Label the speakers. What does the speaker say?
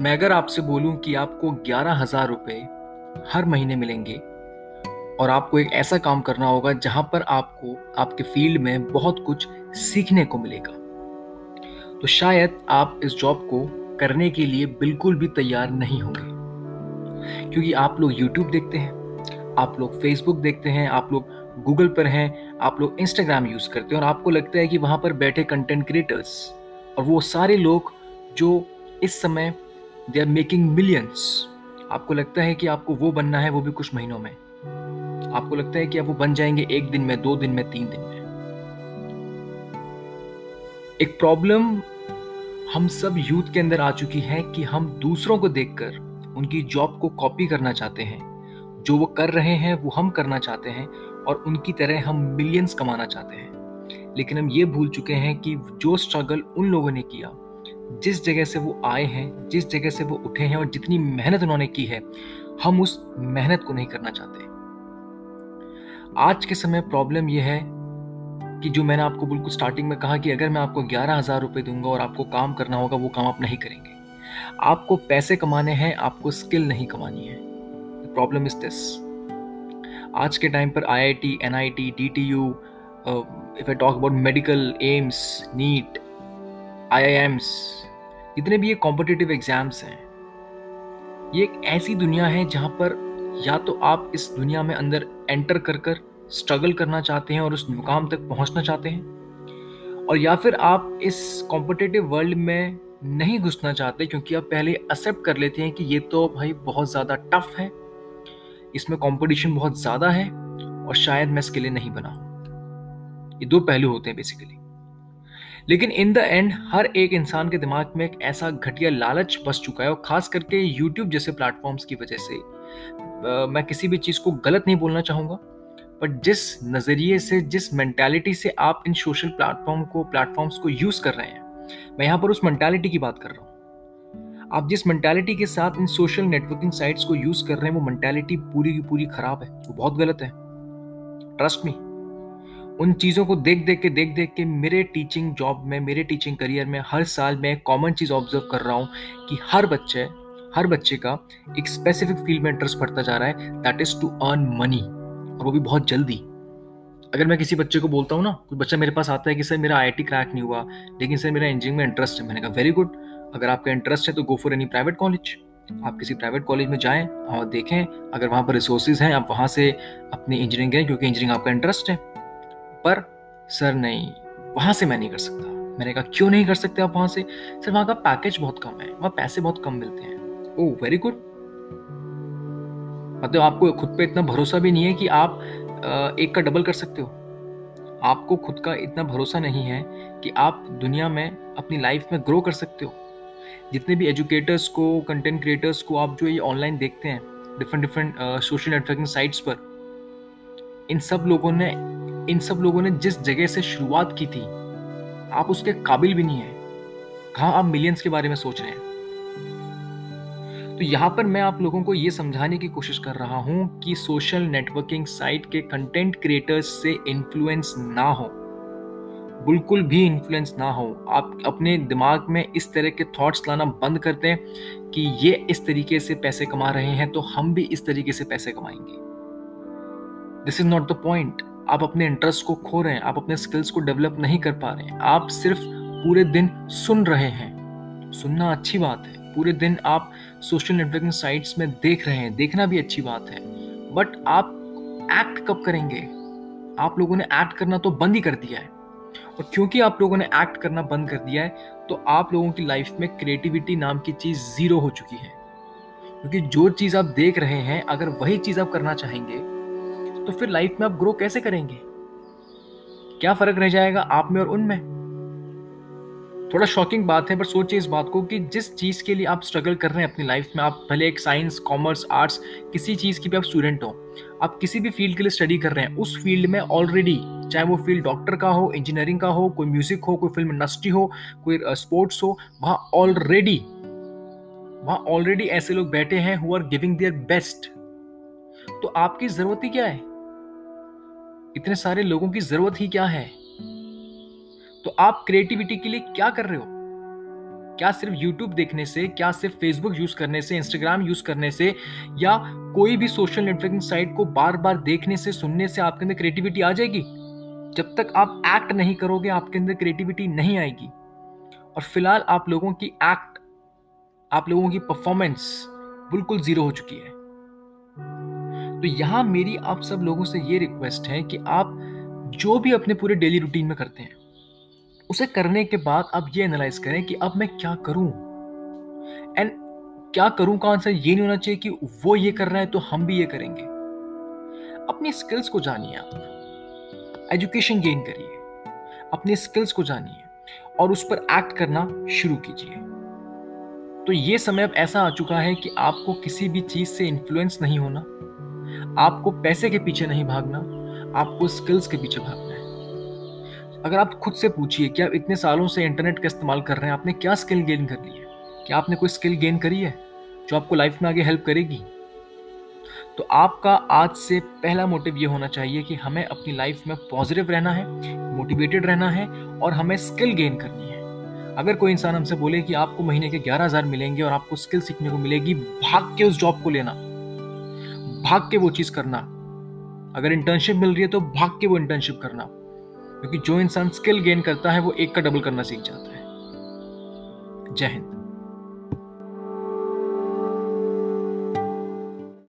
Speaker 1: मैं अगर आपसे बोलूँ कि आपको ग्यारह हज़ार रुपये हर महीने मिलेंगे और आपको एक ऐसा काम करना होगा जहाँ पर आपको, आपके फ़ील्ड में बहुत कुछ सीखने को मिलेगा तो शायद आप इस जॉब को करने के लिए बिल्कुल भी तैयार नहीं होंगे। क्योंकि आप लोग यूट्यूब देखते हैं, आप लोग फेसबुक देखते हैं, आप लोग गूगल पर हैं, आप लोग इंस्टाग्राम यूज़ करते हैं और आपको लगता है कि वहाँ पर बैठे कंटेंट क्रिएटर्स और वो सारे लोग जो इस समय दे आर मेकिंग मिलियंस आपको लगता है कि आपको वो बनना है, वो भी कुछ महीनों में। आपको लगता है कि आप वो बन जाएँगे एक दिन में, दो दिन में, तीन दिन में। एक प्रॉब्लम हम सब यूथ के अंदर आ चुकी है कि हम दूसरों को देखकर उनकी जॉब को कॉपी करना चाहते हैं। जो वो कर रहे हैं, वो हम करना चाहते हैं और उनकी तरह हम मिलियंस कमाना चाहते हैं। लेकिन हम ये भूल चुके हैं कि जो स्ट्रगल उन लोगों ने किया जिस जगह से वो आए हैं, जिस जगह से वो उठे हैं और जितनी मेहनत उन्होंने की है, हम उस मेहनत को नहीं करना चाहते। आज के समय प्रॉब्लम यह है कि जो मैंने आपको बिल्कुल स्टार्टिंग में कहा कि अगर मैं आपको ग्यारह हज़ार रुपये दूँगा और आपको काम करना होगा, वो काम आप नहीं करेंगे। आपको पैसे कमाने हैं, आपको स्किल नहीं कमानी है। प्रॉब्लम इज़ दिस आज के टाइम पर I I T N I T D T U if I talk about medical AIIMS NEET I जितने भी ये कॉम्पिटिटिव एग्ज़ाम्स हैं, ये एक ऐसी दुनिया है जहाँ पर या तो आप इस दुनिया में अंदर एंटर कर कर स्ट्रगल करना चाहते हैं और उस मुकाम तक पहुँचना चाहते हैं, और या फिर आप इस कॉम्पिटिटिव वर्ल्ड में नहीं घुसना चाहते क्योंकि आप पहले एक्सेप्ट कर लेते हैं कि ये तो भाई बहुत ज़्यादा टफ है, इसमें कंपटीशन बहुत ज़्यादा है और शायद मैं इसके लिए नहीं बना। ये दो पहलू होते हैं बेसिकली लेकिन इन द एंड हर एक इंसान के दिमाग में एक ऐसा घटिया लालच बस चुका है और खास करके यूट्यूब जैसे प्लेटफॉर्म्स की वजह से। आ, मैं किसी भी चीज़ को गलत नहीं बोलना चाहूँगा बट जिस नज़रिए से जिस मैंटेलिटी से आप इन सोशल प्लेटफॉर्म को प्लेटफॉर्म्स को यूज़ कर रहे हैं मैं यहाँ पर उस मैंटेलिटी की बात कर रहा हूँ। आप जिस मैंटेलिटी के साथ इन सोशल नेटवर्किंग साइट्स को यूज़ कर रहे हैं वो मैंटेलिटी पूरी की पूरी खराब है वो बहुत गलत है। ट्रस्ट मी उन चीज़ों को देख देख के, देख देख के मेरे टीचिंग जॉब में, मेरे टीचिंग करियर में हर साल मैं कॉमन चीज़ ऑब्ज़र्व कर रहा हूँ कि हर बच्चे हर बच्चे का एक स्पेसिफिक फ़ील्ड में इंटरेस्ट बढ़ता जा रहा है that is to earn money और वो भी बहुत जल्दी। अगर मैं किसी बच्चे को बोलता हूँ ना, कोई बच्चा मेरे पास आता है कि, सर, मेरा आई क्रैक नहीं हुआ, लेकिन सर, मेरा इंजीनियरिंग में इंटरेस्ट है। मैंने कहा वेरी गुड अगर आपका इंटरेस्ट है तो go for any private college आप किसी प्राइवेट कॉलेज में जाएँ और देखें, अगर वहाँ पर रिसोर्सेज हैं, आप वहाँ से अपनी इंजीनियरिंग करें क्योंकि इंजीनियरिंग आपका इंटरेस्ट है। पर सर नहीं, वहाँ से मैं नहीं कर सकता। मैंने कहा, क्यों नहीं कर सकते आप वहाँ से? सर, वहाँ का पैकेज बहुत कम है, वहाँ पैसे बहुत कम मिलते हैं। ओह वेरी गुड मतलब आपको खुद पे इतना भरोसा भी नहीं है कि आप एक का डबल कर सकते हो। आपको खुद का इतना भरोसा नहीं है कि आप दुनिया में अपनी लाइफ में ग्रो कर सकते हो। जितने भी एजुकेटर्स को कंटेंट क्रिएटर्स को आप जो ये ऑनलाइन देखते हैं different different social networking sites पर, इन सब लोगों ने इन सब लोगों ने जिस जगह से शुरुआत की थी, आप उसके काबिल भी नहीं है। कहा आप मिलियंस के बारे में सोच रहे हैं? तो यहाँ पर मैं आप लोगों को यह समझाने की कोशिश कर रहा हूँ कि सोशल नेटवर्किंग साइट के कंटेंट क्रिएटर्स से इन्फ्लुएंस ना हो। बिल्कुल भी इन्फ्लुएंस ना हो। आप अपने दिमाग में इस तरह के थॉट्स लाना बंद कर दें कि ये इस तरीके से पैसे कमा रहे हैं तो हम भी इस तरीके से पैसे कमाएँगे। This is not the point आप अपने इंटरेस्ट को खो रहे हैं, आप अपने स्किल्स को डेवलप नहीं कर पा रहे हैं। आप सिर्फ़ पूरे दिन सुन रहे हैं। सुनना अच्छी बात है। पूरे दिन आप सोशल नेटवर्किंग साइट्स में देख रहे हैं। देखना भी अच्छी बात है। बट आप एक्ट कब करेंगे? आप लोगों ने एक्ट करना तो बंद ही कर दिया है। और क्योंकि आप लोगों ने एक्ट करना बंद कर दिया है तो आप लोगों की लाइफ में क्रिएटिविटी नाम की चीज़ ज़ीरो हो चुकी है। क्योंकि जो चीज़ आप देख रहे हैं, अगर वही चीज़ आप करना चाहेंगे तो फिर लाइफ में आप ग्रो कैसे करेंगे? क्या फ़र्क रह जाएगा आप में और उनमें थोड़ा शॉकिंग बात है पर सोचिए इस बात को कि जिस चीज़ के लिए आप स्ट्रगल कर रहे हैं अपनी लाइफ में, आप भले एक साइंस कॉमर्स आर्ट्स किसी चीज़ की भी आप स्टूडेंट हो, आप किसी भी फ़ील्ड के लिए स्टडी कर रहे हैं, उस फ़ील्ड में ऑलरेडी चाहे वो फ़ील्ड डॉक्टर का हो इंजीनियरिंग का हो, कोई म्यूज़िक हो, कोई फ़िल्म इंडस्ट्री हो, कोई स्पोर्ट्स हो, वहाँ ऑलरेडी वहाँ ऑलरेडी ऐसे लोग बैठे हैं who are giving their best तो आपकी ज़रूरत ही क्या है? इतने सारे लोगों की ज़रूरत ही क्या है? तो आप क्रिएटिविटी के लिए क्या कर रहे हो? क्या सिर्फ़ यूट्यूब देखने से, क्या सिर्फ़ फेसबुक यूज़ करने से इंस्टाग्राम यूज़ करने से, या कोई भी सोशल नेटवर्किंग साइट को बार बार देखने से, सुनने से आपके अंदर क्रिएटिविटी आ जाएगी? जब तक आप एक्ट नहीं करोगे, आपके अंदर क्रिएटिविटी नहीं आएगी। और फ़िलहाल आप लोगों की एक्ट आप लोगों की परफॉर्मेंस बिल्कुल ज़ीरो हो चुकी है। तो यहाँ मेरी आप सब लोगों से ये रिक्वेस्ट है कि आप जो भी अपने पूरे डेली रूटीन में करते हैं, उसे करने के बाद आप ये एनालाइज करें कि अब मैं क्या करूँ? एंड क्या करूँ का आंसर ये नहीं होना चाहिए कि वो ये कर रहा है तो हम भी ये करेंगे। अपनी स्किल्स को जानिए आप। एजुकेशन गेन करिए। अपनी स्किल्स को जानिए और उस पर एक्ट करना शुरू कीजिए। तो ये समय अब ऐसा आ चुका है कि आपको किसी भी चीज़ से इन्फ्लुएंस नहीं होना। आपको पैसे के पीछे नहीं भागना, आपको स्किल्स के पीछे भागना है। अगर आप खुद से पूछिए कि आप इतने सालों से इंटरनेट का इस्तेमाल कर रहे हैं, आपने क्या स्किल गेन कर ली है? क्या आपने कोई स्किल गेन करी है, जो आपको लाइफ में आगे हेल्प करेगी? तो आपका आज से पहला मोटिव ये होना चाहिए कि हमें अपनी लाइफ में पॉजिटिव रहना है मोटिवेटेड रहना है, और हमें स्किल गेन करनी है। अगर कोई इंसान हमसे बोले कि आपको महीने के ग्यारह हज़ार मिलेंगे और आपको स्किल सीखने को मिलेगी, भाग के उस जॉब को लेना। भाग के वो चीज़ करना। अगर इंटर्नशिप मिल रही है तो भाग के वो इंटर्नशिप करना। क्योंकि जो इंसान स्किल गेन करता है, वो एक का डबल करना सीख जाता है। जय हिंद।